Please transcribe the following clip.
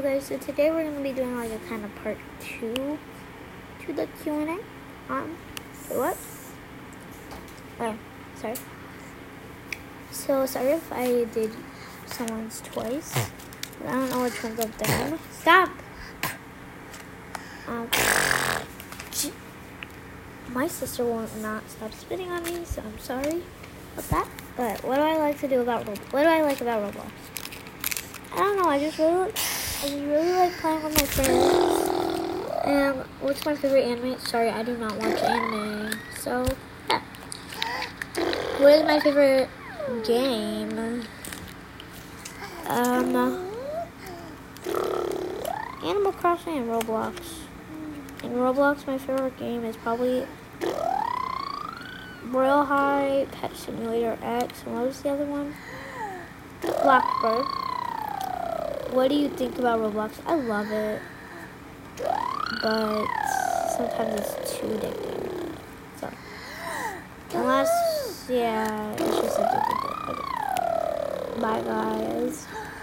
Okay, so today we're gonna be doing like a kind of part two to the Q and A. Um, what? Oh, sorry. So sorry if I did someone's twice. I don't know which one's up there. Stop. Um, she- my sister won't not stop spitting on me, so I'm sorry about that. But what do I like to do about Roblox? What do I like about Roblox? I don't know. I just really, I really like playing with my friends. And what's my favorite anime? Sorry, I do not watch anime. So, yeah. What is my favorite game? Um, Animal Crossing and Roblox. In Roblox, my favorite game is probably Royal High, Pet Simulator X, and what was the other one? Bloxburg. What do you think about Roblox? I love it, but sometimes it's too addicting. So, unless, yeah, it's just addictive. Okay. Bye, guys.